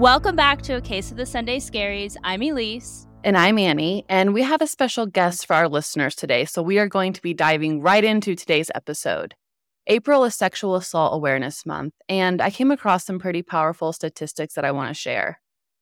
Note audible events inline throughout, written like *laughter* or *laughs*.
Welcome back to A Case of the Sunday Scaries. I'm Elyse. And I'm Annie, and we have a special guest for our listeners today. So we are going to be diving right into today's episode. April is Sexual Assault Awareness Month, and I came across some pretty powerful statistics that I want to share.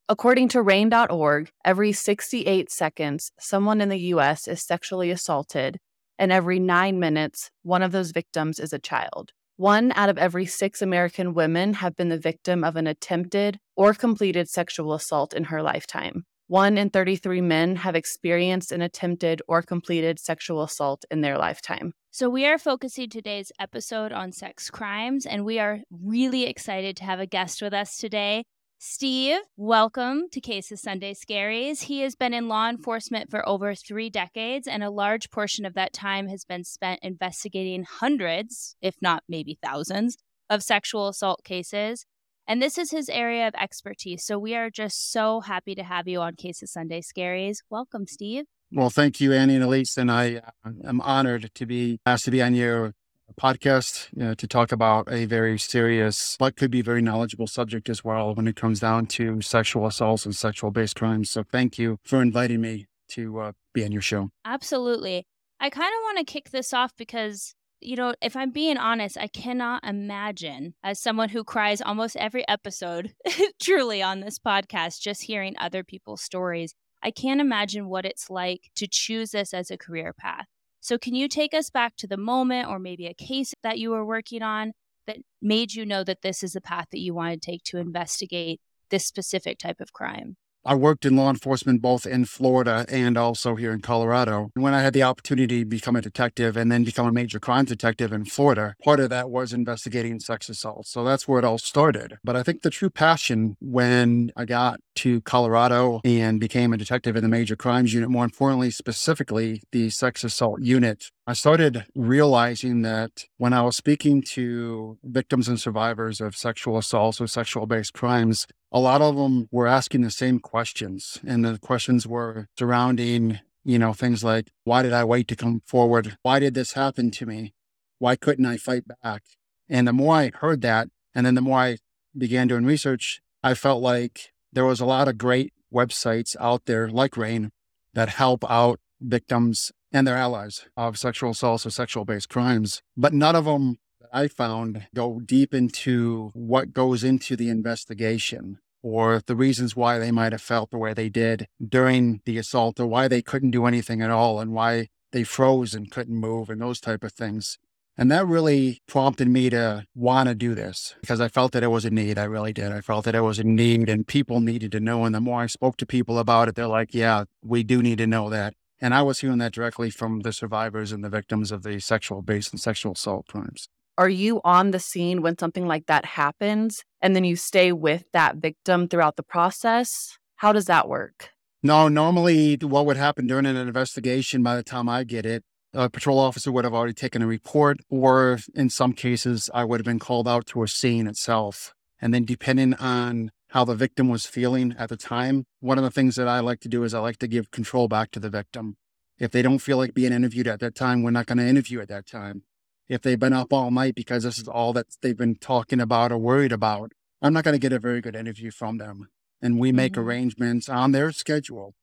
According to RAINN.org, every 68 seconds, someone in the US is sexually assaulted, and every nine minutes, one of those victims is a child. One out of every six American women have been the victim of an attempted or completed sexual assault in her lifetime. One in 33 men have experienced an attempted or completed sexual assault in their lifetime. So, we are focusing today's episode on sex crimes, and we are really excited to have a guest with us today. Steve, welcome to Cases Sunday Scaries. He has been in law enforcement for over three decades, and a large portion of that time has been spent investigating hundreds, if not maybe thousands, of sexual assault cases. And this is his area of expertise. So we are just so happy to have you on Cases Sunday Scaries. Welcome, Steve. Well, thank you, Annie and Elyse. And I uh, am honored to be asked to be on your podcast you know, to talk about a very serious, but could be very knowledgeable subject as well when it comes down to sexual assaults and sexual based crimes. So thank you for inviting me to uh, be on your show. Absolutely. I kind of want to kick this off because, you know, if I'm being honest, I cannot imagine, as someone who cries almost every episode, *laughs* truly on this podcast, just hearing other people's stories, I can't imagine what it's like to choose this as a career path. So, can you take us back to the moment or maybe a case that you were working on that made you know that this is a path that you want to take to investigate this specific type of crime? I worked in law enforcement both in Florida and also here in Colorado. When I had the opportunity to become a detective and then become a major crimes detective in Florida, part of that was investigating sex assault. So that's where it all started. But I think the true passion when I got to Colorado and became a detective in the major crimes unit, more importantly, specifically the sex assault unit, I started realizing that when I was speaking to victims and survivors of sexual assaults or sexual based crimes, a lot of them were asking the same questions. And the questions were surrounding, you know, things like, why did I wait to come forward? Why did this happen to me? Why couldn't I fight back? And the more I heard that, and then the more I began doing research, I felt like there was a lot of great websites out there like RAINN that help out victims and their allies of sexual assaults or sexual based crimes, but none of them I found go deep into what goes into the investigation or the reasons why they might have felt the way they did during the assault or why they couldn't do anything at all and why they froze and couldn't move and those type of things. And that really prompted me to want to do this because I felt that it was a need. I really did. I felt that it was a need and people needed to know. And the more I spoke to people about it, they're like, yeah, we do need to know that. And I was hearing that directly from the survivors and the victims of the sexual based and sexual assault crimes are you on the scene when something like that happens and then you stay with that victim throughout the process? How does that work? No, normally what would happen during an investigation by the time I get it, a patrol officer would have already taken a report, or in some cases, I would have been called out to a scene itself. And then, depending on how the victim was feeling at the time, one of the things that I like to do is I like to give control back to the victim. If they don't feel like being interviewed at that time, we're not going to interview at that time if they've been up all night because this is all that they've been talking about or worried about, I'm not going to get a very good interview from them. And we make mm-hmm. arrangements on their schedule.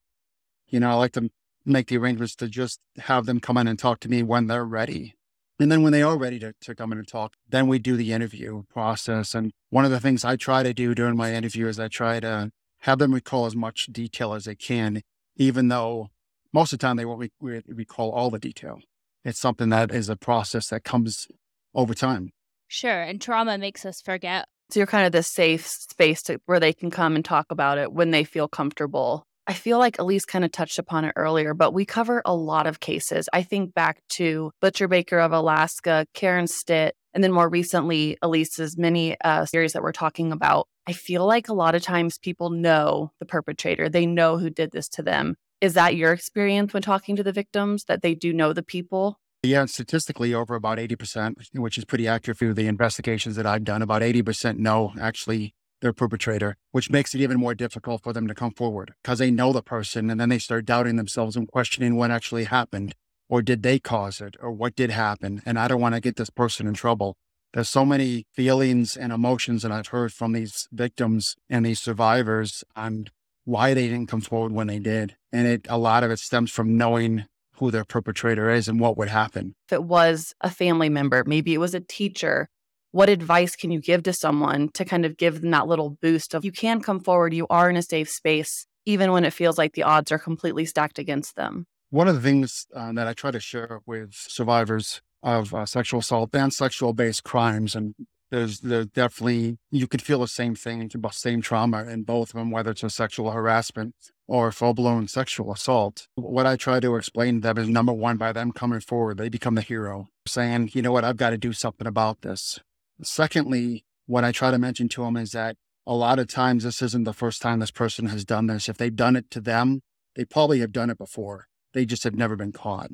You know, I like to make the arrangements to just have them come in and talk to me when they're ready. And then when they are ready to, to come in and talk, then we do the interview process. And one of the things I try to do during my interview is I try to have them recall as much detail as they can, even though most of the time they won't re- recall all the detail it's something that is a process that comes over time. Sure. And trauma makes us forget. So you're kind of the safe space to, where they can come and talk about it when they feel comfortable. I feel like Elyse kind of touched upon it earlier, but we cover a lot of cases. I think back to Butcher Baker of Alaska, Karen Stitt, and then more recently, Elyse's mini uh, series that we're talking about. I feel like a lot of times people know the perpetrator, they know who did this to them. Is that your experience when talking to the victims that they do know the people? Yeah, statistically, over about 80%, which is pretty accurate for the investigations that I've done. About 80% know actually their perpetrator, which makes it even more difficult for them to come forward because they know the person and then they start doubting themselves and questioning what actually happened or did they cause it or what did happen. And I don't want to get this person in trouble There's so many feelings and emotions that I've heard from these victims and these survivors on why they didn't come forward when they did. And it, a lot of it stems from knowing who their perpetrator is and what would happen. If it was a family member, maybe it was a teacher, what advice can you give to someone to kind of give them that little boost of you can come forward, you are in a safe space, even when it feels like the odds are completely stacked against them? One of the things uh, that I try to share with survivors of uh, sexual assault and sexual based crimes, and there's, there's definitely, you could feel the same thing, the same trauma in both of them, whether it's a sexual harassment or full blown sexual assault. What I try to explain to them is number one, by them coming forward, they become the hero, saying, you know what, I've got to do something about this. Secondly, what I try to mention to them is that a lot of times this isn't the first time this person has done this. If they've done it to them, they probably have done it before. They just have never been caught.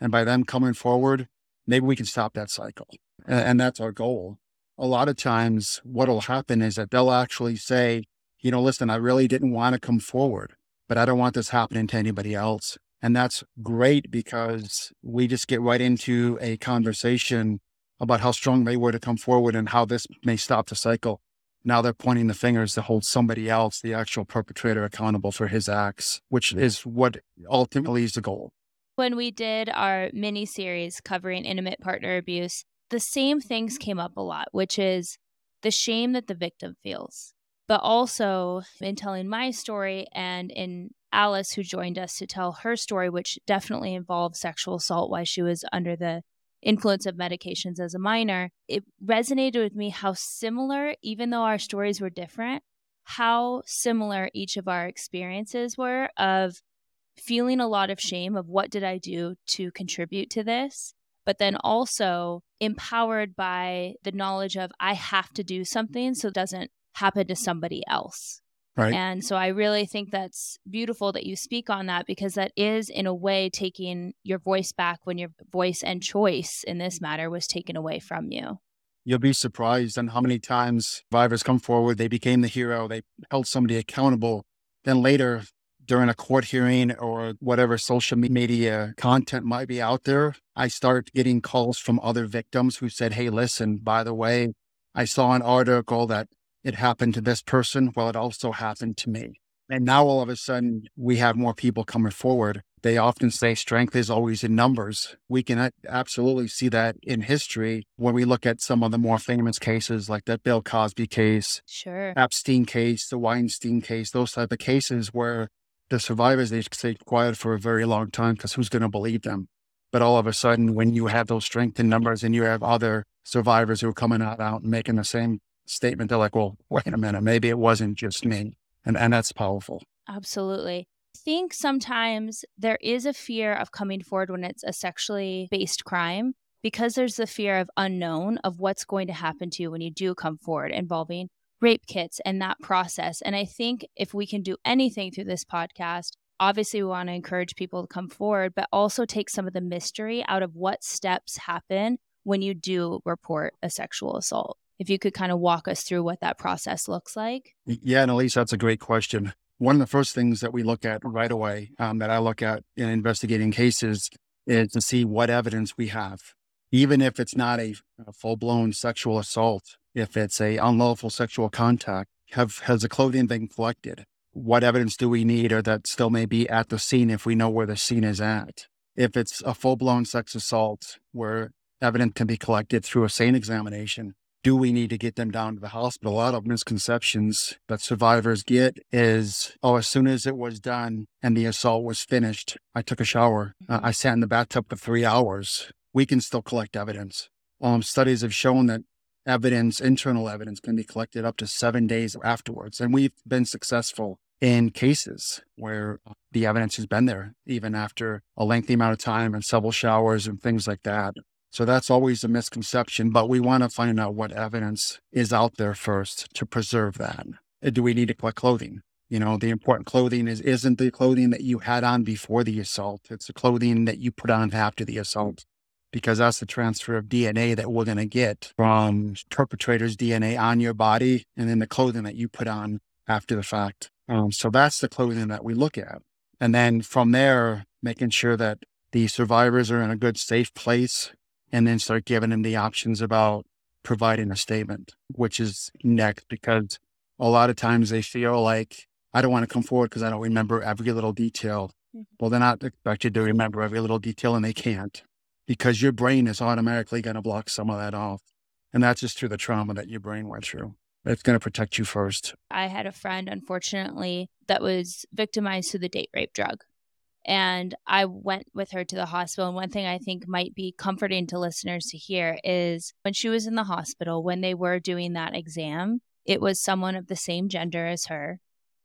And by them coming forward, maybe we can stop that cycle. And, that's our goal. A lot of times, what will happen is that they'll actually say, you know, listen, I really didn't want to come forward but I don't want this happening to anybody else. And that's great because we just get right into a conversation about how strong they were to come forward and how this may stop the cycle. Now they're pointing the fingers to hold somebody else, the actual perpetrator, accountable for his acts, which is what ultimately is the goal. When we did our mini series covering intimate partner abuse, the same things came up a lot, which is the shame that the victim feels but also in telling my story and in Alice, who joined us to tell her story, which definitely involved sexual assault while she was under the influence of medications as a minor, it resonated with me how similar, even though our stories were different, how similar each of our experiences were of feeling a lot of shame of what did I do to contribute to this, but then also empowered by the knowledge of I have to do something so it doesn't happen to somebody else. Right. And so I really think that's beautiful that you speak on that because that is, in a way, taking your voice back when your voice and choice in this matter was taken away from you. You'll be surprised on how many times survivors come forward, they became the hero, they held somebody accountable. Then later, during a court hearing or whatever social media content might be out there, I start getting calls from other victims who said, Hey, listen, by the way, I saw an article that it happened to this person. Well, it also happened to me. And now all of a sudden we have more people coming forward. They often say strength is always in numbers. We can absolutely see that in history when we look at some of the more famous cases like that Bill Cosby case, sure, Epstein case, the Weinstein case, those type of cases where the survivors they stay quiet for a very long time because who's going to believe them? But all of a sudden, when you have those strength in numbers and you have other survivors who are coming out, out and making the same statement, they're like, well, wait a minute, maybe it wasn't just me. And, and that's powerful. Absolutely. I think sometimes there is a fear of coming forward when it's a sexually based crime because there's the fear of unknown of what's going to happen to you when you do come forward involving rape kits and that process. And I think if we can do anything through this podcast, obviously we want to encourage people to come forward, but also take some of the mystery out of what steps happen when you do report a sexual assault if you could kind of walk us through what that process looks like. Yeah, and Elyse, that's a great question. One of the first things that we look at right away, um, that I look at in investigating cases, is to see what evidence we have. Even if it's not a, a full blown sexual assault, if it's a unlawful sexual contact, have has the clothing been collected? What evidence do we need, or that still may be at the scene if we know where the scene is at? If it's a full blown sex assault, where evidence can be collected through a SANE examination, do we need to get them down to the hospital? A lot of misconceptions that survivors get is, oh, as soon as it was done and the assault was finished, I took a shower. Uh, I sat in the bathtub for three hours. We can still collect evidence. Um, studies have shown that evidence, internal evidence, can be collected up to seven days afterwards. And we've been successful in cases where the evidence has been there, even after a lengthy amount of time and several showers and things like that. So that's always a misconception, but we want to find out what evidence is out there first to preserve that. Uh, do we need to collect clothing? You know, the important clothing is isn't the clothing that you had on before the assault. It's the clothing that you put on after the assault. Because that's the transfer of DNA that we're going to get from perpetrator's DNA on your body and then the clothing that you put on after the fact. Um, so that's the clothing that we look at. And then from there, making sure that the survivors are in a good, safe place and then start giving them the options about providing a statement, which is next because a lot of times they feel like I don't want to come forward because I don't remember every little detail. Mm-hmm. Well, they're not expected to remember every little detail and they can't because your brain is automatically going to block some of that off. And that's just through the trauma that your brain went through. It's going to protect you first. I had a friend, unfortunately, that was victimized to the date rape drug. And I went with her to the hospital. And one thing I think might be comforting to listeners to hear is when she was in the hospital, when they were doing that exam, it was someone of the same gender as her.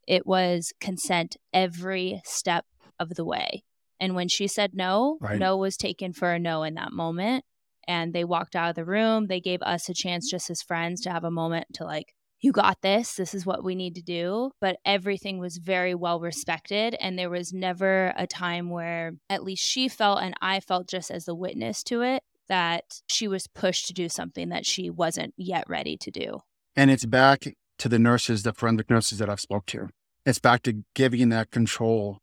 It was consent every step of the way. And when she said no, right. no was taken for a no in that moment. And they walked out of the room. They gave us a chance, just as friends, to have a moment to like you got this. This is what we need to do. But everything was very well respected. And there was never a time where at least she felt and I felt just as a witness to it that she was pushed to do something that she wasn't yet ready to do. And it's back to the nurses, the forensic nurses that I've spoke to. It's back to giving that control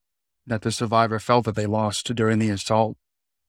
that the survivor felt that they lost during the assault,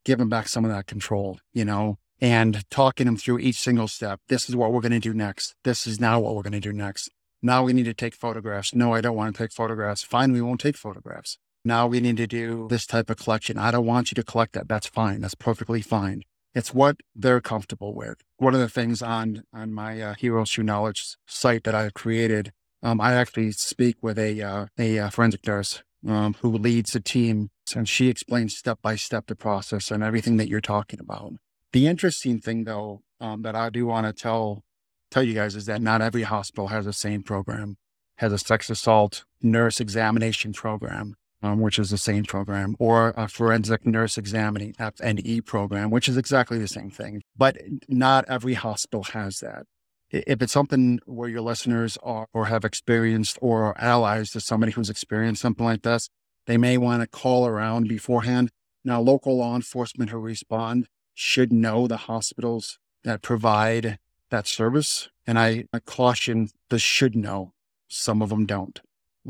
giving back some of that control, you know, and talking them through each single step. This is what we're going to do next. This is now what we're going to do next. Now we need to take photographs. No, I don't want to take photographs. Fine, we won't take photographs. Now we need to do this type of collection. I don't want you to collect that. That's fine. That's perfectly fine. It's what they're comfortable with. One of the things on on my uh, Heroes Thru Knowledge site that I created, um, I actually speak with a uh, a uh, forensic nurse um, who leads the team, and she explains step by step the process and everything that you're talking about. The interesting thing, though, um, that I do want to tell tell you guys is that not every hospital has the same program, has a sex assault nurse examination program, um, which is the same program, or a forensic nurse examining FNE program, which is exactly the same thing. But not every hospital has that. If it's something where your listeners are or have experienced or are allies to somebody who's experienced something like this, they may want to call around beforehand. Now, local law enforcement who respond should know the hospitals that provide that service. And I, I caution the should know. Some of them don't.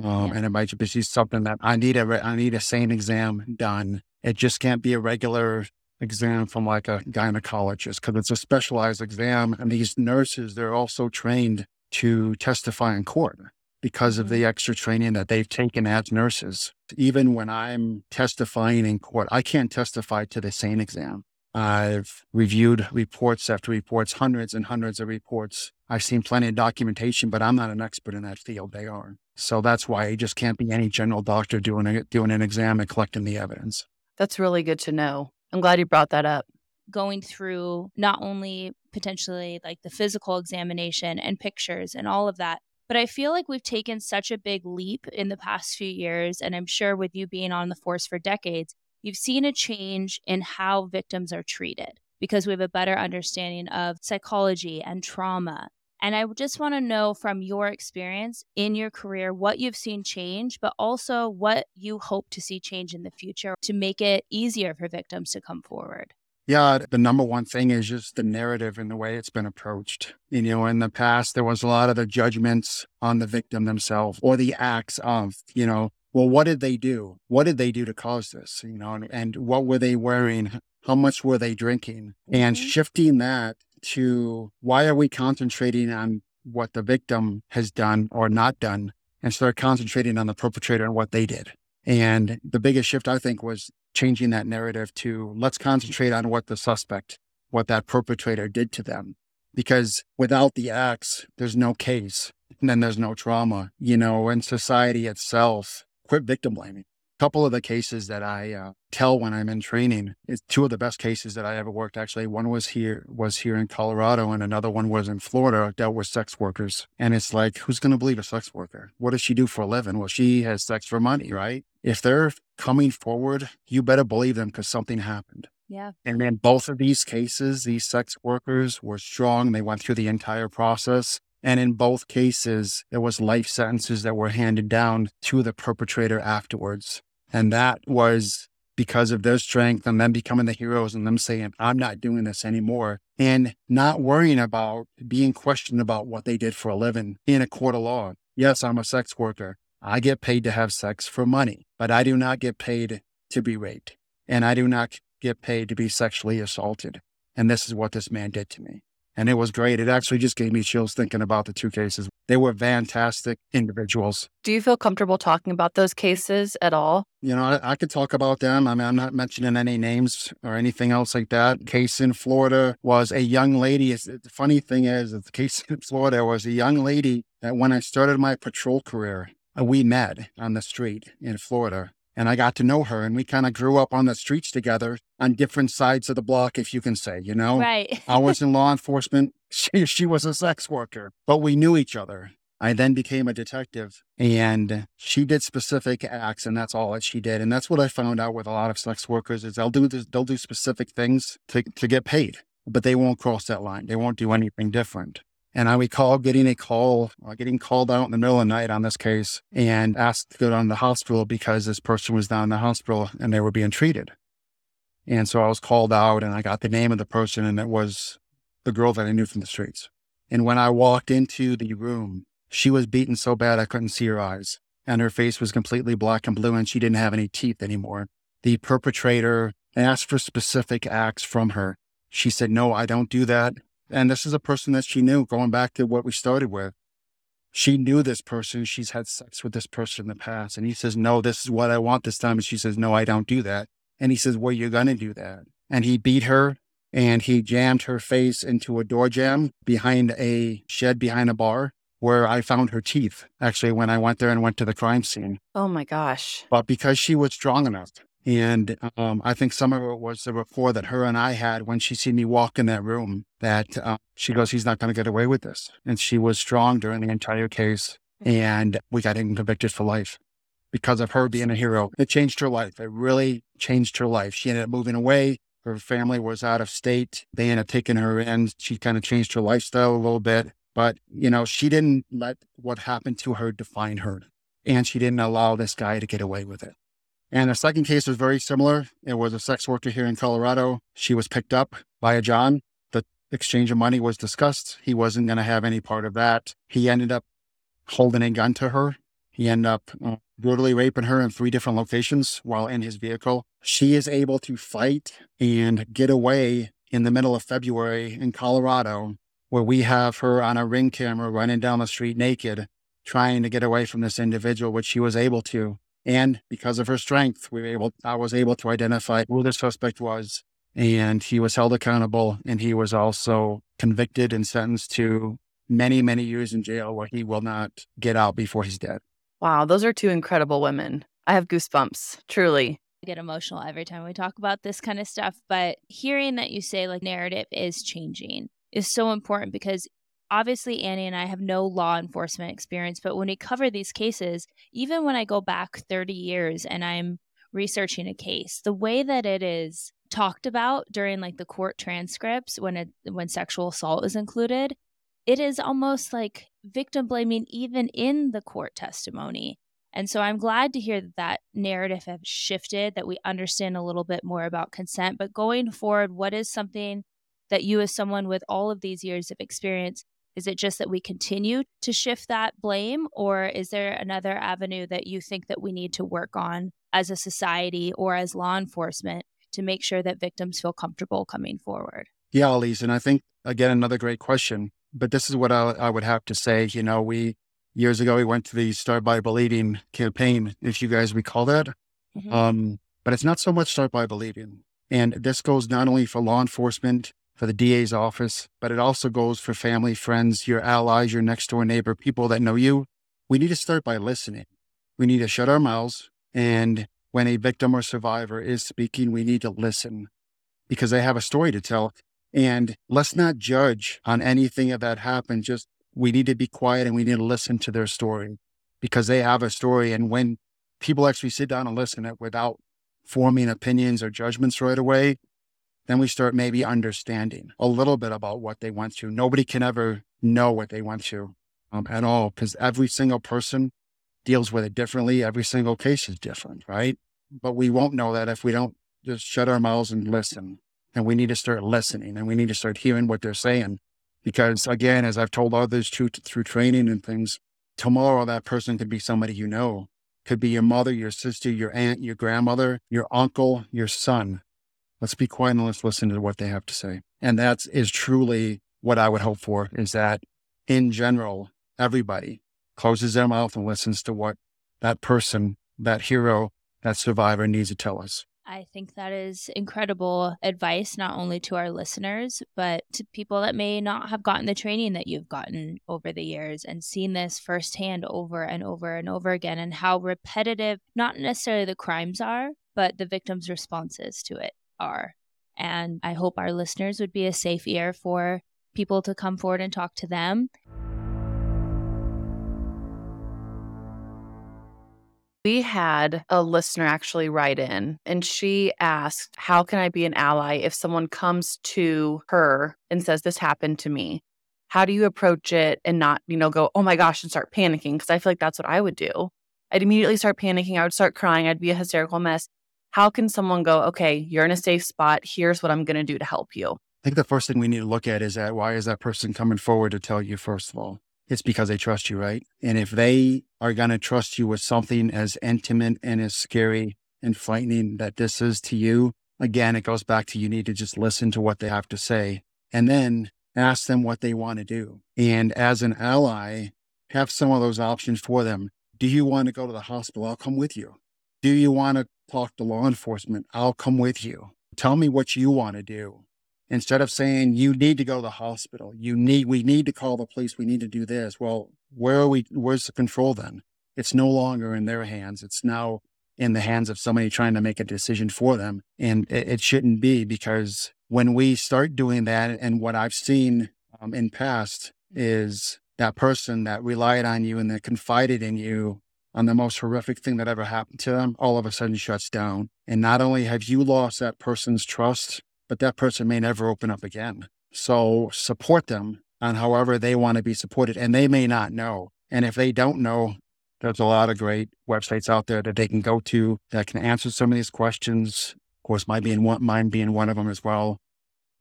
Um, yeah. And it might be something that I need a, I need a SANE exam done. It just can't be a regular exam from like a gynecologist because it's a specialized exam. And these nurses, they're also trained to testify in court because of the mm-hmm. extra training that they've taken as nurses. Even when I'm testifying in court, I can't testify to the SANE exam. I've reviewed reports after reports, hundreds and hundreds of reports. I've seen plenty of documentation, but I'm not an expert in that field. They are. So that's why it just can't be any general doctor doing a, doing an exam and collecting the evidence. That's really good to know. I'm glad you brought that up. Going through not only potentially like the physical examination and pictures and all of that, but I feel like we've taken such a big leap in the past few years. And I'm sure with you being on the force for decades, you've seen a change in how victims are treated because we have a better understanding of psychology and trauma. And I just want to know from your experience in your career what you've seen change, but also what you hope to see change in the future to make it easier for victims to come forward. Yeah, the number one thing is just the narrative and the way it's been approached. You know, in the past, there was a lot of the judgments on the victim themselves or the acts of, you know, well, what did they do? What did they do to cause this? You know, and, and what were they wearing? How much were they drinking? Mm-hmm. And shifting that to why are we concentrating on what the victim has done or not done and start concentrating on the perpetrator and what they did. And the biggest shift, I think, was changing that narrative to let's concentrate on what the suspect, what that perpetrator did to them. Because without the acts, there's no case and then there's no trauma, you know, and society itself quit victim blaming. A couple of the cases that I uh, tell when I'm in training is two of the best cases that I ever worked. Actually, one was here was here in Colorado, and another one was in Florida. Dealt with sex workers, and it's like, who's going to believe a sex worker? What does she do for a living? Well, she has sex for money, right? If they're coming forward, you better believe them because something happened. Yeah. And then both of these cases, these sex workers were strong. They went through the entire process. And in both cases, there was life sentences that were handed down to the perpetrator afterwards. And that was because of their strength and them becoming the heroes and them saying, I'm not doing this anymore. And not worrying about being questioned about what they did for a living in a court of law. Yes, I'm a sex worker. I get paid to have sex for money, but I do not get paid to be raped. And I do not get paid to be sexually assaulted. And this is what this man did to me. And it was great. It actually just gave me chills thinking about the two cases. They were fantastic individuals. Do you feel comfortable talking about those cases at all? You know, I, I, could talk about them. I mean, I'm not mentioning any names or anything else like that. Case in Florida was a young lady. It's, the funny thing is, the case in Florida was a young lady that when I started my patrol career, uh, we met on the street in Florida and I got to know her and we kind of grew up on the streets together on different sides of the block, if you can say, you know? Right. I was in law *laughs* enforcement. She, she was a sex worker, but we knew each other. I then became a detective and she did specific acts and that's all that she did. And that's what I found out with a lot of sex workers is they'll do this, they'll do specific things to, to get paid, but they won't cross that line. They won't do anything different. And I recall getting a call, uh, getting called out in the middle of the night on this case and asked to go down to the hospital because this person was down in the hospital and they were being treated. And so I was called out and I got the name of the person and it was the girl that I knew from the streets. And when I walked into the room, she was beaten so bad I couldn't see her eyes and her face was completely black and blue and she didn't have any teeth anymore. The perpetrator asked for specific acts from her. She said, no, I don't do that. And this is a person that she knew going back to what we started with. She knew this person. She's had sex with this person in the past. And he says, No, this is what I want this time. And she says, No, I don't do that. And he says, Well, you're going to do that. And he beat her and he jammed her face into a door jamb behind a shed behind a bar where I found her teeth actually when I went there and went to the crime scene. Oh my gosh. But because she was strong enough, and um, I think some of it was the rapport that her and I had when she seen me walk in that room that uh, she goes, he's not going to get away with this. And she was strong during the entire case. And we got him convicted for life because of her being a hero. It changed her life. It really changed her life. She ended up moving away. Her family was out of state. They ended up taking her in. She kind of changed her lifestyle a little bit. But, you know, she didn't let what happened to her define her. And she didn't allow this guy to get away with it. And the second case was very similar. It was a sex worker here in Colorado. She was picked up by a John. The exchange of money was discussed. He wasn't going to have any part of that. He ended up holding a gun to her. He ended up uh, brutally raping her in three different locations while in his vehicle. She is able to fight and get away in the middle of February in Colorado, where we have her on a ring camera running down the street naked, trying to get away from this individual, which she was able to. And because of her strength, we were able, I was able to identify who the suspect was. And he was held accountable. And he was also convicted and sentenced to many, many years in jail where he will not get out before he's dead. Wow, those are two incredible women. I have goosebumps, truly. I get emotional every time we talk about this kind of stuff. But hearing that you say like narrative is changing is so important because obviously Annie and I have no law enforcement experience, but when we cover these cases, even when I go back 30 years and I'm researching a case, the way that it is talked about during like the court transcripts when it when sexual assault is included, it is almost like victim blaming even in the court testimony. And so I'm glad to hear that that narrative has shifted, that we understand a little bit more about consent. But going forward, what is something that you, as someone with all of these years of experience, is it just that we continue to shift that blame, or is there another avenue that you think that we need to work on as a society or as law enforcement to make sure that victims feel comfortable coming forward? Yeah, Elyse, and I think again another great question. But this is what I, I would have to say. You know, we years ago we went to the Start by Believing campaign, if you guys recall that. Mm-hmm. Um, but it's not so much Start by Believing, and this goes not only for law enforcement for the DA's office, but it also goes for family, friends, your allies, your next door neighbor, people that know you. We need to start by listening. We need to shut our mouths. And when a victim or survivor is speaking, we need to listen because they have a story to tell. And let's not judge on anything that happened. Just we need to be quiet and we need to listen to their story because they have a story. And when people actually sit down and listen it without forming opinions or judgments right away, then we start maybe understanding a little bit about what they went through. Nobody can ever know what they went through um, at all because every single person deals with it differently. Every single case is different, right? But we won't know that if we don't just shut our mouths and listen. And we need to start listening and we need to start hearing what they're saying. Because again, as I've told others through, through training and things, tomorrow that person could be somebody you know, could be your mother, your sister, your aunt, your grandmother, your uncle, your son. Let's be quiet and let's listen to what they have to say. And that is truly what I would hope for is that in general, everybody closes their mouth and listens to what that person, that hero, that survivor needs to tell us. I think that is incredible advice, not only to our listeners, but to people that may not have gotten the training that you've gotten over the years and seen this firsthand over and over and over again, and how repetitive not necessarily the crimes are, but the victims' responses to it are. And I hope our listeners would be a safe ear for people to come forward and talk to them. We had a listener actually write in and she asked, How can I be an ally if someone comes to her and says, This happened to me? How do you approach it and not, you know, go, Oh my gosh, and start panicking? Because I feel like that's what I would do. I'd immediately start panicking. I would start crying. I'd be a hysterical mess. How can someone go, Okay, you're in a safe spot. Here's what I'm going to do to help you? I think the first thing we need to look at is that why is that person coming forward to tell you, first of all? It's because they trust you, right? And if they are going to trust you with something as intimate and as scary and frightening that this is to you, again, it goes back to you need to just listen to what they have to say and then ask them what they want to do. And as an ally, have some of those options for them. Do you want to go to the hospital? I'll come with you. Do you want to talk to law enforcement? I'll come with you. Tell me what you want to do. Instead of saying you need to go to the hospital. You need we need to call the police. We need to do this. Well where are we where's the control then? It's no longer in their hands. It's now in the hands of somebody trying to make a decision for them. And it, it shouldn't be because when we start doing that and what i've seen um, in past is that person that relied on you and that confided in you on the most horrific thing that ever happened to them all of a sudden shuts down and not only have you lost that person's trust but that person may never open up again. So support them on however they want to be supported, and they may not know. And if they don't know, there's a lot of great websites out there that they can go to that can answer some of these questions. Of course, mine being one, mine being one of them as well.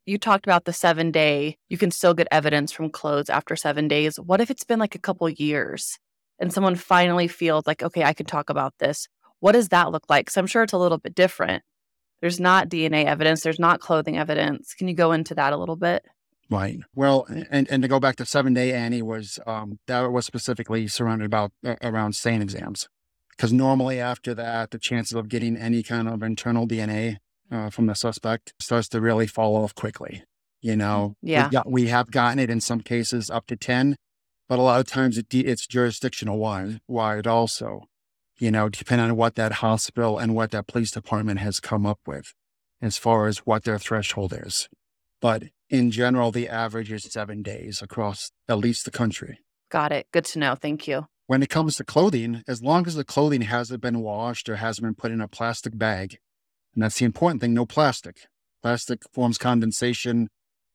You talked about the seven day, you can still get evidence from clothes after seven days. What if it's been like a couple years and someone finally feels like, okay, I can talk about this? What does that look like? So I'm sure it's a little bit different. There's not DNA evidence. There's not clothing evidence. Can you go into that a little bit? Right. Well, and, and to go back to seven day Annie was um, that was specifically surrounded about uh, around SANE exams, because normally after that, the chances of getting any kind of internal DNA uh, from the suspect starts to really fall off quickly. You know, yeah, we, got, we have gotten it in some cases up to ten, but a lot of times it, it's jurisdictional wide, wide also you know, depending on what that hospital and what that police department has come up with as far as what their threshold is. But in general, the average is seven days across at least the country. Got it. Good to know. Thank you. When it comes to clothing, as long as the clothing hasn't been washed or hasn't been put in a plastic bag, and that's the important thing no plastic. Plastic forms condensation,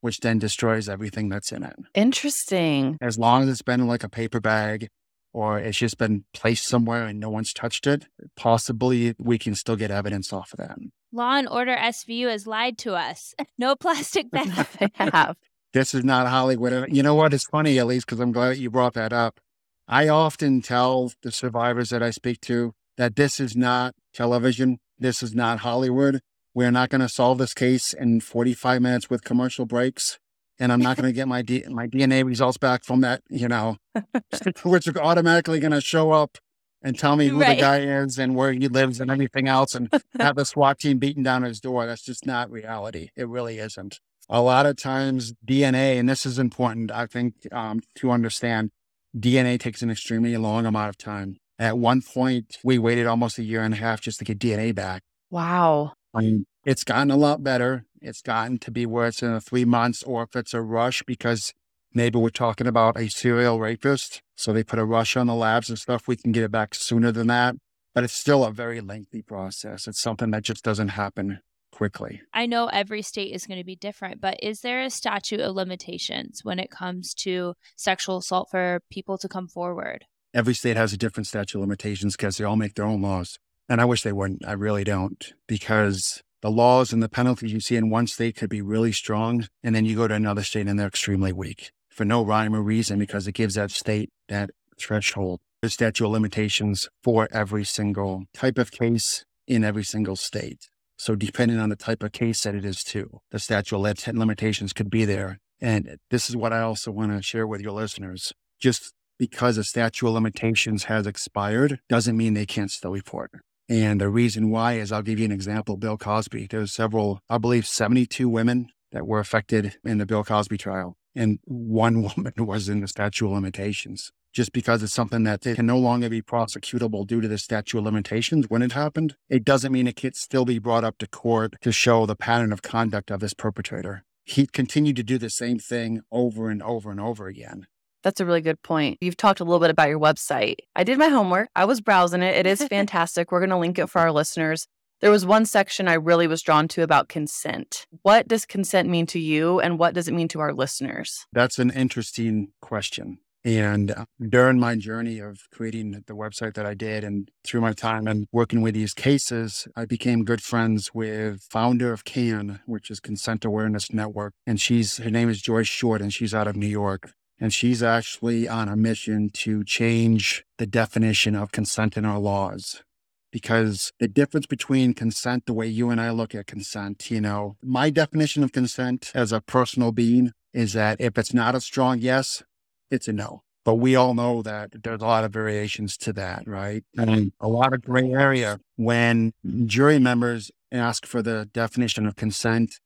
which then destroys everything that's in it. Interesting. As long as it's been in like a paper bag or it's just been placed somewhere and no one's touched it, possibly we can still get evidence off of that. Law and Order SVU has lied to us. *laughs* No plastic *laughs* bag. they have. *laughs* This is not Hollywood. You know what? It's funny, at least, because I'm glad you brought that up. I often tell the survivors that I speak to that this is not television. This is not Hollywood. We're not going to solve this case in 45 minutes with commercial breaks and I'm not going to get my D- my DNA results back from that, you know, *laughs* which are automatically going to show up and tell me who right. the guy is and where he lives and everything else, and *laughs* have the SWAT team beating down his door. That's just not reality. It really isn't. A lot of times, DNA, and this is important, I think, um, to understand. DNA takes an extremely long amount of time. At one point, we waited almost a year and a half just to get DNA back. Wow. I mean, it's gotten a lot better. It's gotten to be where it's in a three months or if it's a rush because maybe we're talking about a serial rapist. So they put a rush on the labs and stuff. We can get it back sooner than that. But it's still a very lengthy process. It's something that just doesn't happen quickly. I know every state is going to be different, but is there a statute of limitations when it comes to sexual assault for people to come forward? Every state has a different statute of limitations because they all make their own laws. And I wish they wouldn't. I really don't because the laws and the penalties you see in one state could be really strong, and then you go to another state and they're extremely weak for no rhyme or reason because it gives that state that threshold. the statute of limitations for every single type of case in every single state. So depending on the type of case that it is too, the statute of limitations could be there And this is what I also want to share with your listeners. Just because a statute of limitations has expired doesn't mean they can't still report. And the reason why is I'll give you an example Bill Cosby. There's several, I believe, 72 women that were affected in the Bill Cosby trial. And one *laughs* woman was in the statute of limitations just because it's something that can no longer be prosecutable due to the statute of limitations when it happened, it doesn't mean it can still be brought up to court to show the pattern of conduct of this perpetrator. He continued to do the same thing over and over and over again. That's a really good point. You've talked a little bit about your website. I did my homework. I was browsing it. It is *laughs* fantastic. We're going to link it for our listeners. There was one section I really was drawn to about consent. What does consent mean to you and what does it mean to our listeners? That's an interesting question. And uh, during my journey of creating the website that I did and through my time and working with these cases, I became good friends with founder of CAN, which is Consent Awareness Network. And she's, her name is Joyce Short and she's out of New York. And she's actually on a mission to change the definition of consent in our laws. Because the difference between consent, the way you and I look at consent, you know, my definition of consent as a personal being is that if it's not a strong yes, it's a no. But we all know that there's a lot of variations to that, right? And a lot of gray area when jury members ask for the definition of consent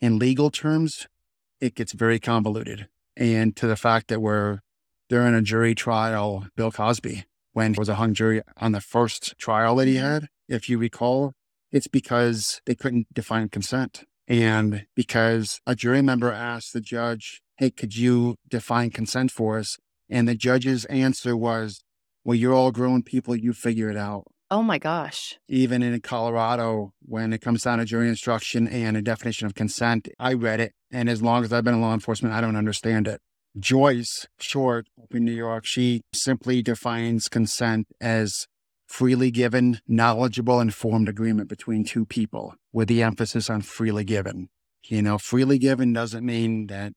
in legal terms, it gets very convoluted. And to the fact that we're during a jury trial, Bill Cosby, when was a hung jury on the first trial that he mm-hmm. had, if you recall, it's because they couldn't define consent. And because a jury member asked the judge, hey, could you define consent for us? And the judge's answer was, well, you're all grown people, you figure it out. Oh my gosh. Even in Colorado, when it comes down to jury instruction and a definition of consent, I read it. And as long as I've been in law enforcement, I don't understand it. Joyce Short in New York, she simply defines consent as freely given, knowledgeable, informed agreement between two people with the emphasis on freely given. You know, freely given doesn't mean that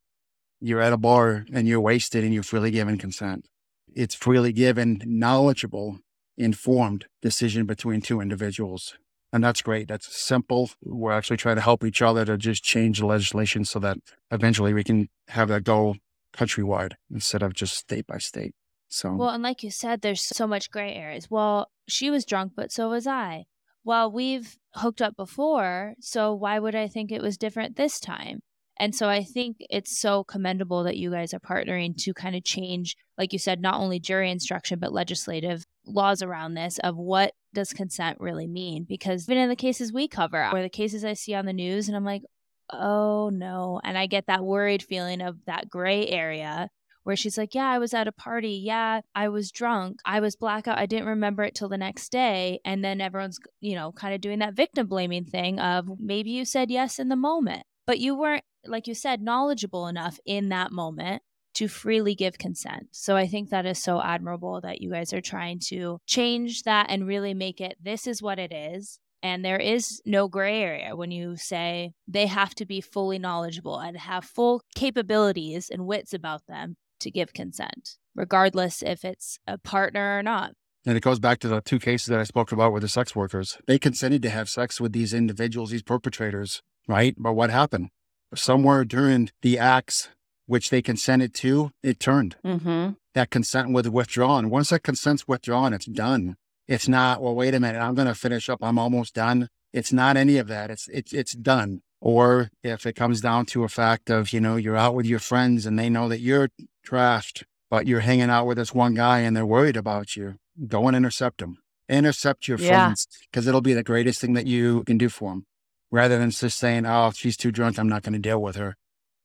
you're at a bar and you're wasted and you're freely given consent. It's freely given, knowledgeable, informed decision between two individuals. And that's great. That's simple. We're actually trying to help each other to just change the legislation so that eventually we can have that go countrywide instead of just state by state. So, well, and like you said, there's so much gray areas. Well, she was drunk, but so was I. Well, we've hooked up before, so why would I think it was different this time? And so I think it's so commendable that you guys are partnering to kind of change, like you said, not only jury instruction, but legislative laws around this of what does consent really mean? Because even in the cases we cover, or the cases I see on the news, and I'm like, oh no. And I get that worried feeling of that gray area where she's like, Yeah, I was at a party. Yeah, I was drunk. I was blackout. I didn't remember it till the next day. And then everyone's, you know, kind of doing that victim blaming thing of maybe you said yes in the moment, but you weren't like you said, knowledgeable enough in that moment to freely give consent. So I think that is so admirable that you guys are trying to change that and really make it this is what it is. And there is no gray area when you say they have to be fully knowledgeable and have full capabilities and wits about them to give consent, regardless if it's a partner or not. And it goes back to the two cases that I spoke about with the sex workers. They consented to have sex with these individuals, these perpetrators, right? But what happened? somewhere during the acts which they consented to, it turned. Mm-hmm. That consent was withdrawn. Once that consent's withdrawn, it's done. It's not, well, wait a minute, I'm going to finish up. I'm almost done. It's not any of that. It's, it's, it's done. Or if it comes down to a fact of, you know, you're out with your friends and they know that you're trashed, but you're hanging out with this one guy and they're worried about you, go and intercept them. Intercept your yeah. friends because it'll be the greatest thing that you can do for them rather than just saying, oh, she's too drunk. I'm not going to deal with her.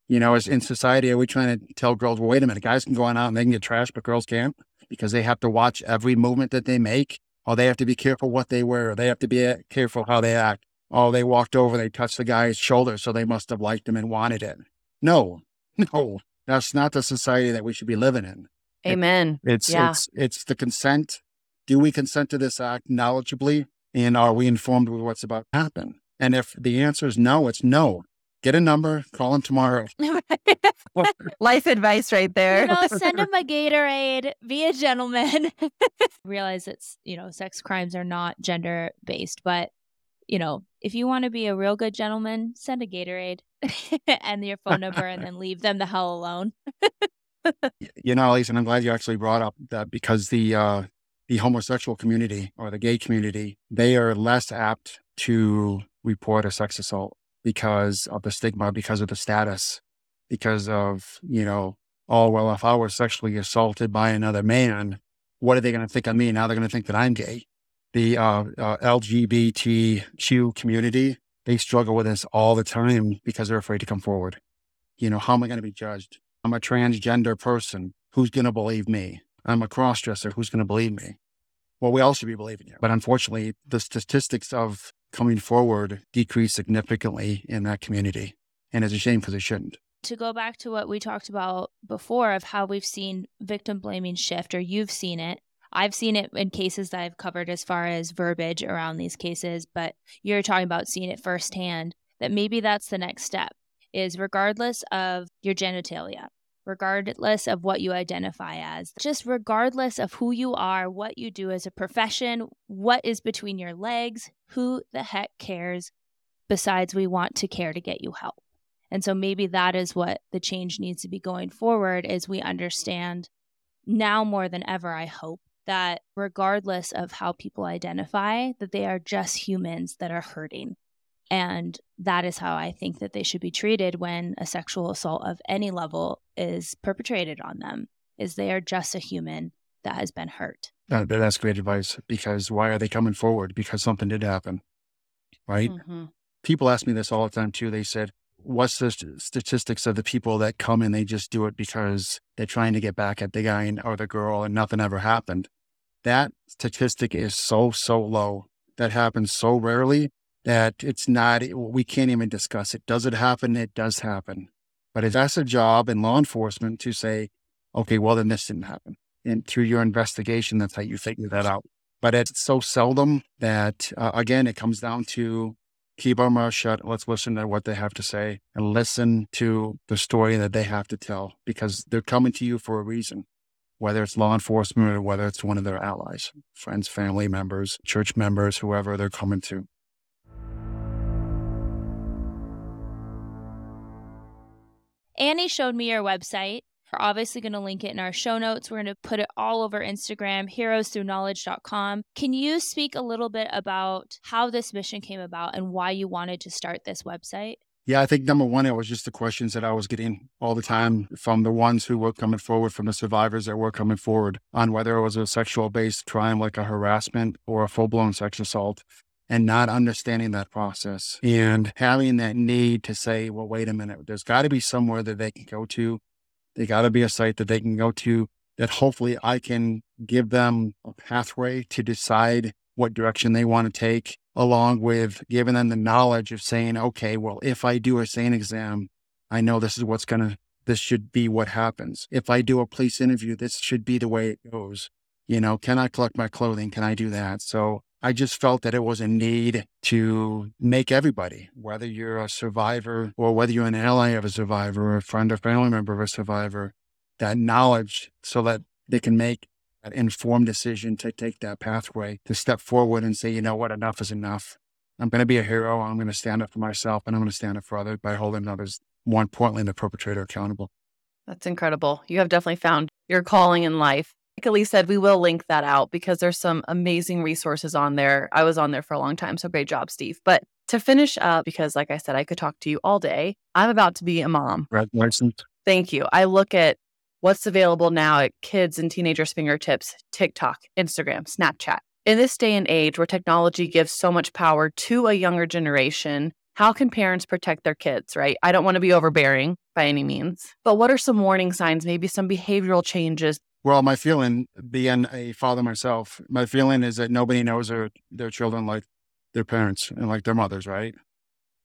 You know, as in society, are we trying to tell girls, well, wait a minute, guys can go on out and they can get trashed, but girls can't because they have to watch every movement that they make, or they have to be careful what they wear, or they have to be uh, careful how they act. Oh, they walked over, they touched the guy's shoulder, so they must have liked him and wanted it. No, *laughs* no, that's not the society that we should be living in. Amen. It, it's, yeah. it's, it's the consent. Do we consent to this act knowledgeably? And are we informed with what's about to happen? And if the answer is no, it's no. Get a number, call him tomorrow. *laughs* Life advice right there. You know, send *laughs* him a Gatorade, be a gentleman. *laughs* Realize it's, you know, sex crimes are not gender based, but, you know, if you want to be a real good gentleman, send a Gatorade. and your phone number and then leave them the hell alone. you know, Lisa, and I'm glad you actually brought up that because the uh, the homosexual community or the gay community, they are less apt to report a sex assault because of the stigma, because of the status, because of, you know, oh, well, if I was sexually assaulted by another man, what are they going to think of me? Now they're going to think that I'm gay. The uh, uh, LGBTQ community, they struggle with this all the time because they're afraid to come forward. You know, how am I going to be judged? I'm a transgender person. Who's going to believe me? I'm a crossdresser. Who's going to believe me? Well, we all should be believing you. But unfortunately, the statistics of coming forward decrease significantly in that community. And it's a shame because it shouldn't. To go back to what we talked about before of how we've seen victim blaming shift, or you've seen it. I've seen it in cases that I've covered as far as verbiage around these cases, but you're talking about seeing it firsthand. That maybe that's the next step is regardless of your genitalia, regardless of what you identify as, just regardless of who you are, what you do as a profession, what is between your legs, who the heck cares besides we want to care to get you help. And so maybe that is what the change needs to be going forward is we understand now more than ever I hope that regardless of how people identify that they are just humans that are hurting and that is how I think that they should be treated when a sexual assault of any level is perpetrated on them is they are just a human that has been hurt. That, that's great advice because why are they coming forward? Because something did happen, right? Mm-hmm. People ask me this all the time too. They said, what's the statistics of the people that come and they just do it because they're trying to get back at the guy or the girl and nothing ever happened? That statistic is so, so low. That happens so rarely that it's not, we can't even discuss it. Does it happen? It does happen. But it's that's a job in law enforcement to say, okay, well, then this didn't happen. And through your investigation, that's how you figure that out. But it's so seldom that, uh, again, it comes down to keep our mouth shut. Let's listen to what they have to say and listen to the story that they have to tell because they're coming to you for a reason, whether it's law enforcement or whether it's one of their allies, friends, family members, church members, whoever they're coming to. Annie showed me your website. We're obviously going to link it in our show notes. We're going to put it all over Instagram, heroesthru Can you speak a little bit about how this mission came about and why you wanted to start this website? Yeah, I think number one, it was just the questions that I was getting all the time from the ones who were coming forward, from the survivors that were coming forward on whether it was a sexual based crime like a harassment or a full blown sex assault and not understanding that process and having that need to say, well, wait a minute, there's got to be somewhere that they can go to. They got to be a site that they can go to that hopefully I can give them a pathway to decide what direction they want to take, along with giving them the knowledge of saying, okay, well, if I do a SANE exam, I know this is what's going to, this should be what happens. If I do a police interview, this should be the way it goes. You know, can I collect my clothing? Can I do that? So I just felt that it was a need to make everybody, whether you're a survivor or whether you're an ally of a survivor or a friend or family member of a survivor, that knowledge so that they can make an informed decision to take that pathway, to step forward and say, you know what, enough is enough. I'm going to be a hero. I'm going to stand up for myself and I'm going to stand up for others by holding others, more importantly, the perpetrator accountable. That's incredible. You have definitely found your calling in life like Elyse said, we will link that out because there's some amazing resources on there. I was on there for a long time, so great job, Steve. But to finish up, because like I said, I could talk to you all day. I'm about to be a mom. Congratulations. Thank you. I look at what's available now at kids and teenagers' fingertips TikTok, Instagram, Snapchat. In this day and age where technology gives so much power to a younger generation, how can parents protect their kids, right? I don't want to be overbearing by any means, but what are some warning signs, maybe some behavioral changes well, my feeling, being a father myself, my feeling is that nobody knows their, their children like their parents and like their mothers, right?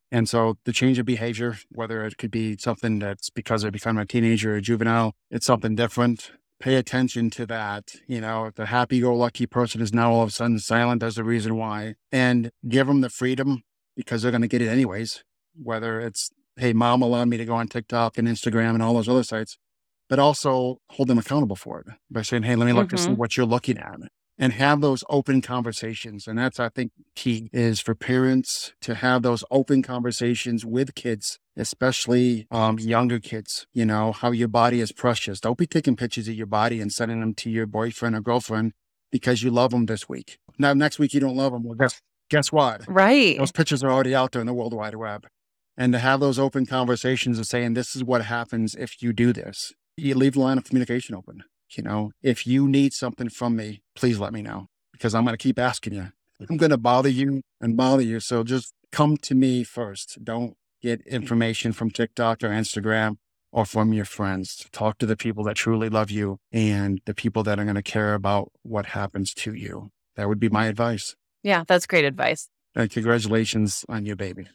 And so the change of behavior, whether it could be something that's because they become a teenager or a juvenile, it's something different. Pay attention to that. You know, the happy go lucky person is now all of a sudden silent, there's a reason why. And give them the freedom because they're going to get it anyways. Whether it's, hey, mom allowed me to go on TikTok and Instagram and all those other sites but also hold them accountable for it by saying, Hey, let me look mm-hmm. to see what you're looking at and have those open conversations. And that's, I think, key is for parents to have those open conversations with kids especially um, younger kids, you know, how your body is precious. Don't be taking pictures of your body and sending them to your boyfriend or girlfriend because you love them this week. Now, next week you don't love them. Well, guess, guess what? Right. Those pictures are already out there in the World Wide Web. And to have those open conversations of saying, this is what happens if you do this, you leave the line of communication open. You know, if you need something from me, please let me know because I'm going to keep asking you. I'm going to bother you and bother you. So just come to me first. Don't get information from TikTok or Instagram or from your friends. Talk to the people that truly love you and the people that are going to care about what happens to you. That would be my advice. Yeah, that's great advice. And congratulations on your baby.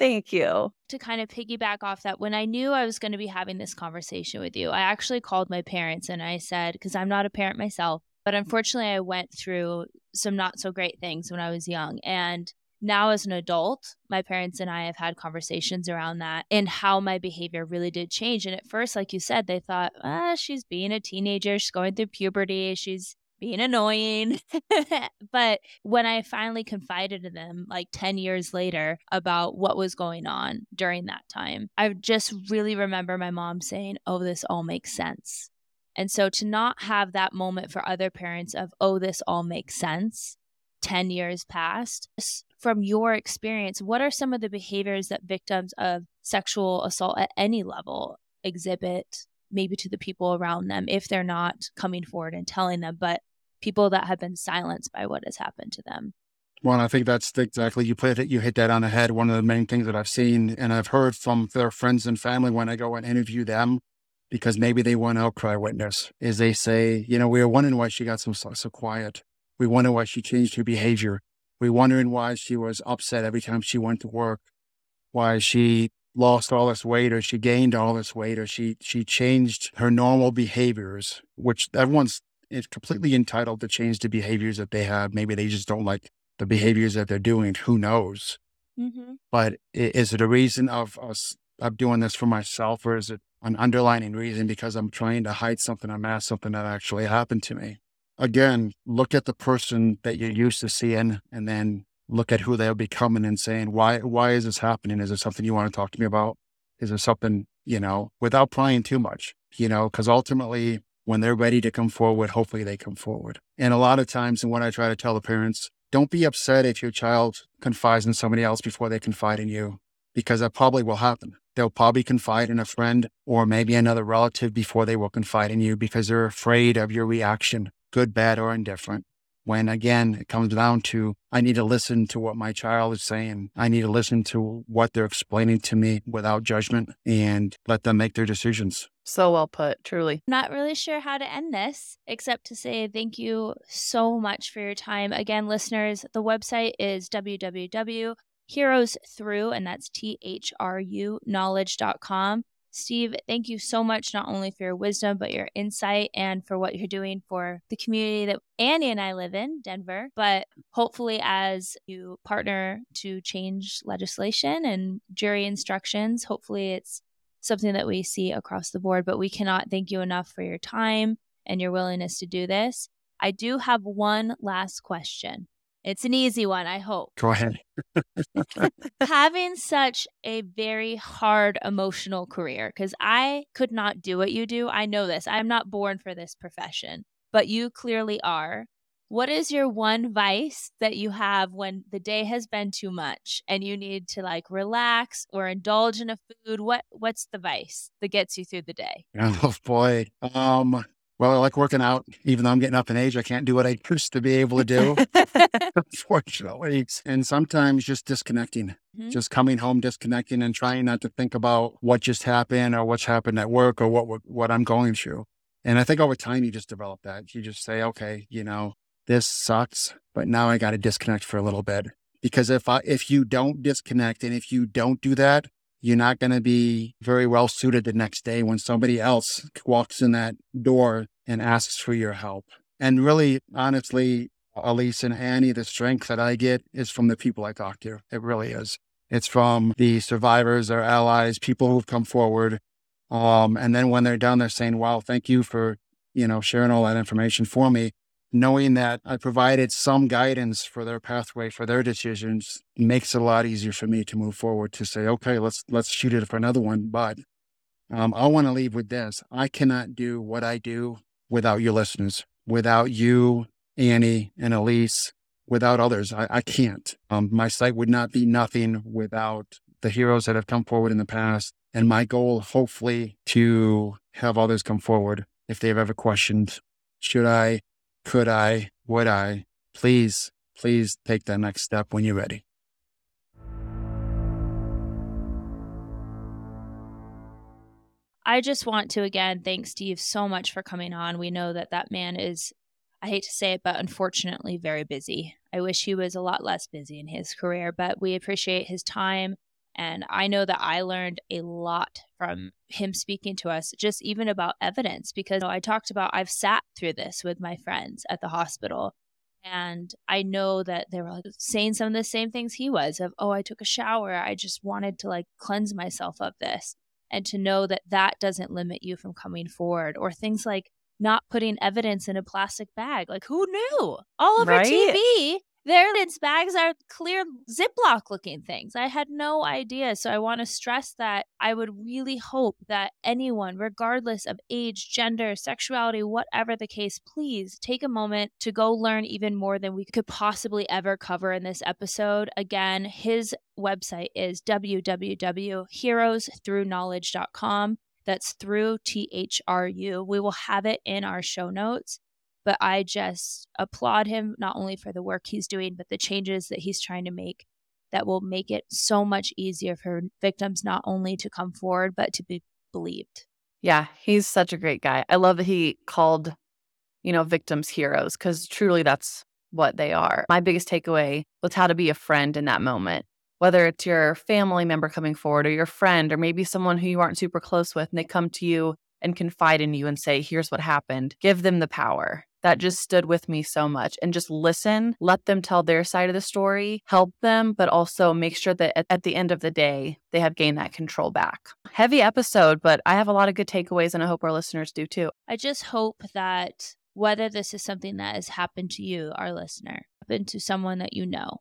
Thank you. To kind of piggyback off that, when I knew I was going to be having this conversation with you, I actually called my parents and I said, because I'm not a parent myself, but unfortunately, I went through some not so great things when I was young. And now, as an adult, my parents and I have had conversations around that and how my behavior really did change. And at first, like you said, they thought, ah, she's being a teenager, she's going through puberty, she's being annoying. *laughs* but when I finally confided in them, like 10 years later, about what was going on during that time, I just really remember my mom saying, Oh, this all makes sense. And so to not have that moment for other parents of, Oh, this all makes sense, 10 years past, from your experience, what are some of the behaviors that victims of sexual assault at any level exhibit? Maybe to the people around them if they're not coming forward and telling them, but people that have been silenced by what has happened to them. Well, I think that's exactly you put it. You hit that on the head. One of the main things that I've seen and I've heard from their friends and family when I go and interview them, because maybe they want an outcry witness, is they say, you know, we are wondering why she got so so quiet. We wonder why she changed her behavior. We wondering why she was upset every time she went to work, why she lost all this weight or she gained all this weight or she she changed her normal behaviors, which everyone's is completely entitled to change the behaviors that they have. Maybe they just don't like the behaviors that they're doing. Who knows? Mm-hmm. But is it a reason of us of doing this for myself, or is it an underlining reason because I'm trying to hide something or mask something that actually happened to me? Again, look at the person that you're used to seeing, and then look at who they're becoming and saying, why why is this happening? Is it something you want to talk to me about? Is there something you know, without prying too much, you know, because ultimately when they're ready to come forward, hopefully they come forward. And a lot of times, and what I try to tell the parents, don't be upset if your child confides in somebody else before they confide in you, because that probably will happen. They'll probably confide in a friend or maybe another relative before they will confide in you because they're afraid of your reaction, good, bad, or indifferent when again it comes down to I need to listen to what my child is saying. I need to listen to what they're explaining to me without judgment and let them make their decisions. So well put, truly. Not really sure how to end this except to say thank you so much for your time. Again, listeners, the website is www.heroes through, and that's T H R U knowledge.com. Steve, thank you so much, not only for your wisdom, but your insight and for what you're doing for the community that Annie and I live in, Denver. But hopefully, as you partner to change legislation and jury instructions, hopefully it's something that we see across the board. But we cannot thank you enough for your time and your willingness to do this. I do have one last question. It's an easy one, I hope. Go ahead. Having such a very hard emotional career, because I could not do what you do. I know this. I'm not born for this profession, but you clearly are. What is your one vice that you have when the day has been too much and you need to like relax or indulge in a food? What what's the vice that gets you through the day? Oh boy. Um well, I like working out. Even though I'm getting up in age, I can't do what I used to be able to do, *laughs* unfortunately. And sometimes just disconnecting, mm-hmm. just coming home, disconnecting, and trying not to think about what just happened or what's happened at work or what what I'm going through. And I think over time, you just develop that. You just say, okay, you know, this sucks, but now I got to disconnect for a little bit. Because if I if you don't disconnect and if you don't do that, you're not going to be very well suited the next day when somebody else walks in that door and asks for your help. And really, honestly, Elyse and Annie, the strength that I get is from the people I talk to. It really is. It's from the survivors, their allies, people who've come forward. Um, and then when they're done, they're saying, wow, thank you for, you know, sharing all that information for me. Knowing that I provided some guidance for their pathway for their decisions makes it a lot easier for me to move forward to say, okay, let's let's shoot it for another one. But um, I want to leave with this: I cannot do what I do without your listeners, without you, Annie and Elyse, without others. I, I can't. Um, my site would not be nothing without the heroes that have come forward in the past. And my goal, hopefully, to have others come forward if they've ever questioned, should I could I? Would I? Please, please take that next step when you're ready. I just want to again thank Steve so much for coming on. We know that that man is, I hate to say it, but unfortunately very busy. I wish he was a lot less busy in his career, but we appreciate his time. And I know that I learned a lot from him speaking to us, just even about evidence, because I talked about I've sat through this with my friends at the hospital. And I know that they were like saying some of the same things he was of, oh, I took a shower. I just wanted to like cleanse myself of this. And to know that that doesn't limit you from coming forward, or things like not putting evidence in a plastic bag. Like, who knew? All over right? TV, their lids bags are clear Ziploc looking things. I had no idea. So I want to stress that I would really hope that anyone, regardless of age, gender, sexuality, whatever the case, please take a moment to go learn even more than we could possibly ever cover in this episode. Again, his website is www.heroesthruknowledge.com. That's through T H R U. We will have it in our show notes. But I just applaud him not only for the work he's doing, but the changes that he's trying to make that will make it so much easier for victims not only to come forward, but to be believed. Yeah, he's such a great guy. I love that he called, you know, victims heroes because truly that's what they are. My biggest takeaway was how to be a friend in that moment. Whether it's your family member coming forward or your friend or maybe someone who you aren't super close with and they come to you and confide in you and say, here's what happened, give them the power that just stood with me so much and just listen, let them tell their side of the story, help them, but also make sure that at, at, the end of the day, they have gained that control back. Heavy episode, but I have a lot of good takeaways and I hope our listeners do too. I just hope that whether this is something that has happened to you, our listener, happened to someone that you know,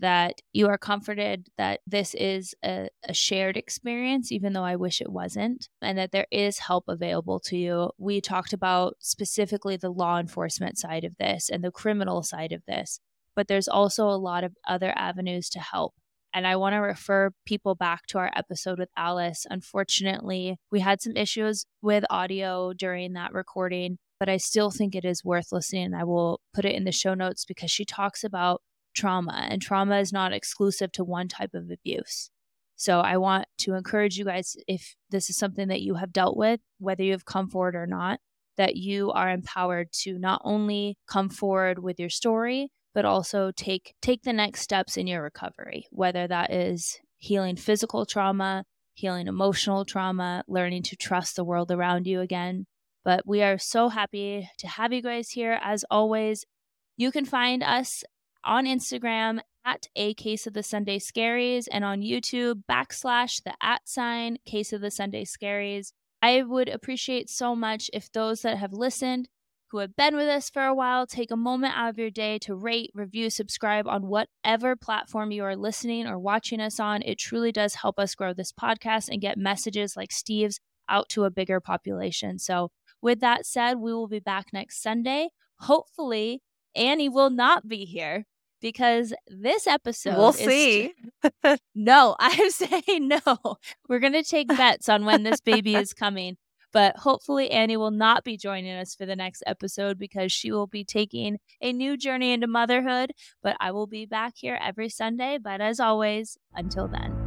that you are comforted that this is a, a, shared experience, even though I wish it wasn't, and that there is help available to you. We talked about specifically the law enforcement side of this and the criminal side of this, but there's also a lot of other avenues to help. And I want to refer people back to our episode with Alice. Unfortunately, we had some issues with audio during that recording, but I still think it is worth listening. I will put it in the show notes because she talks about trauma, and trauma is not exclusive to one type of abuse. So I want to encourage you guys if this is something that you have dealt with, whether you have come forward or not, that you are empowered to not only come forward with your story, but also take take the next steps in your recovery, whether that is healing physical trauma, healing emotional trauma, learning to trust the world around you again. But we are so happy to have you guys here as always. You can find us on Instagram at a case of the Sunday scaries and on YouTube backslash the at sign case of the Sunday scaries. I would appreciate so much if those that have listened, who have been with us for a while, take a moment out of your day to rate, review, subscribe on whatever platform you are listening or watching us on. It truly does help us grow this podcast and get messages like Steve's out to a bigger population. So, with that said, we will be back next Sunday. Hopefully, Annie will not be here because this episode we'll see. *laughs* no *laughs* i'm saying no. We're going to take bets on when this baby is coming but hopefully annie will not be joining us for the next episode because she will be taking a new journey into motherhood but i will be back here every sunday but as always until then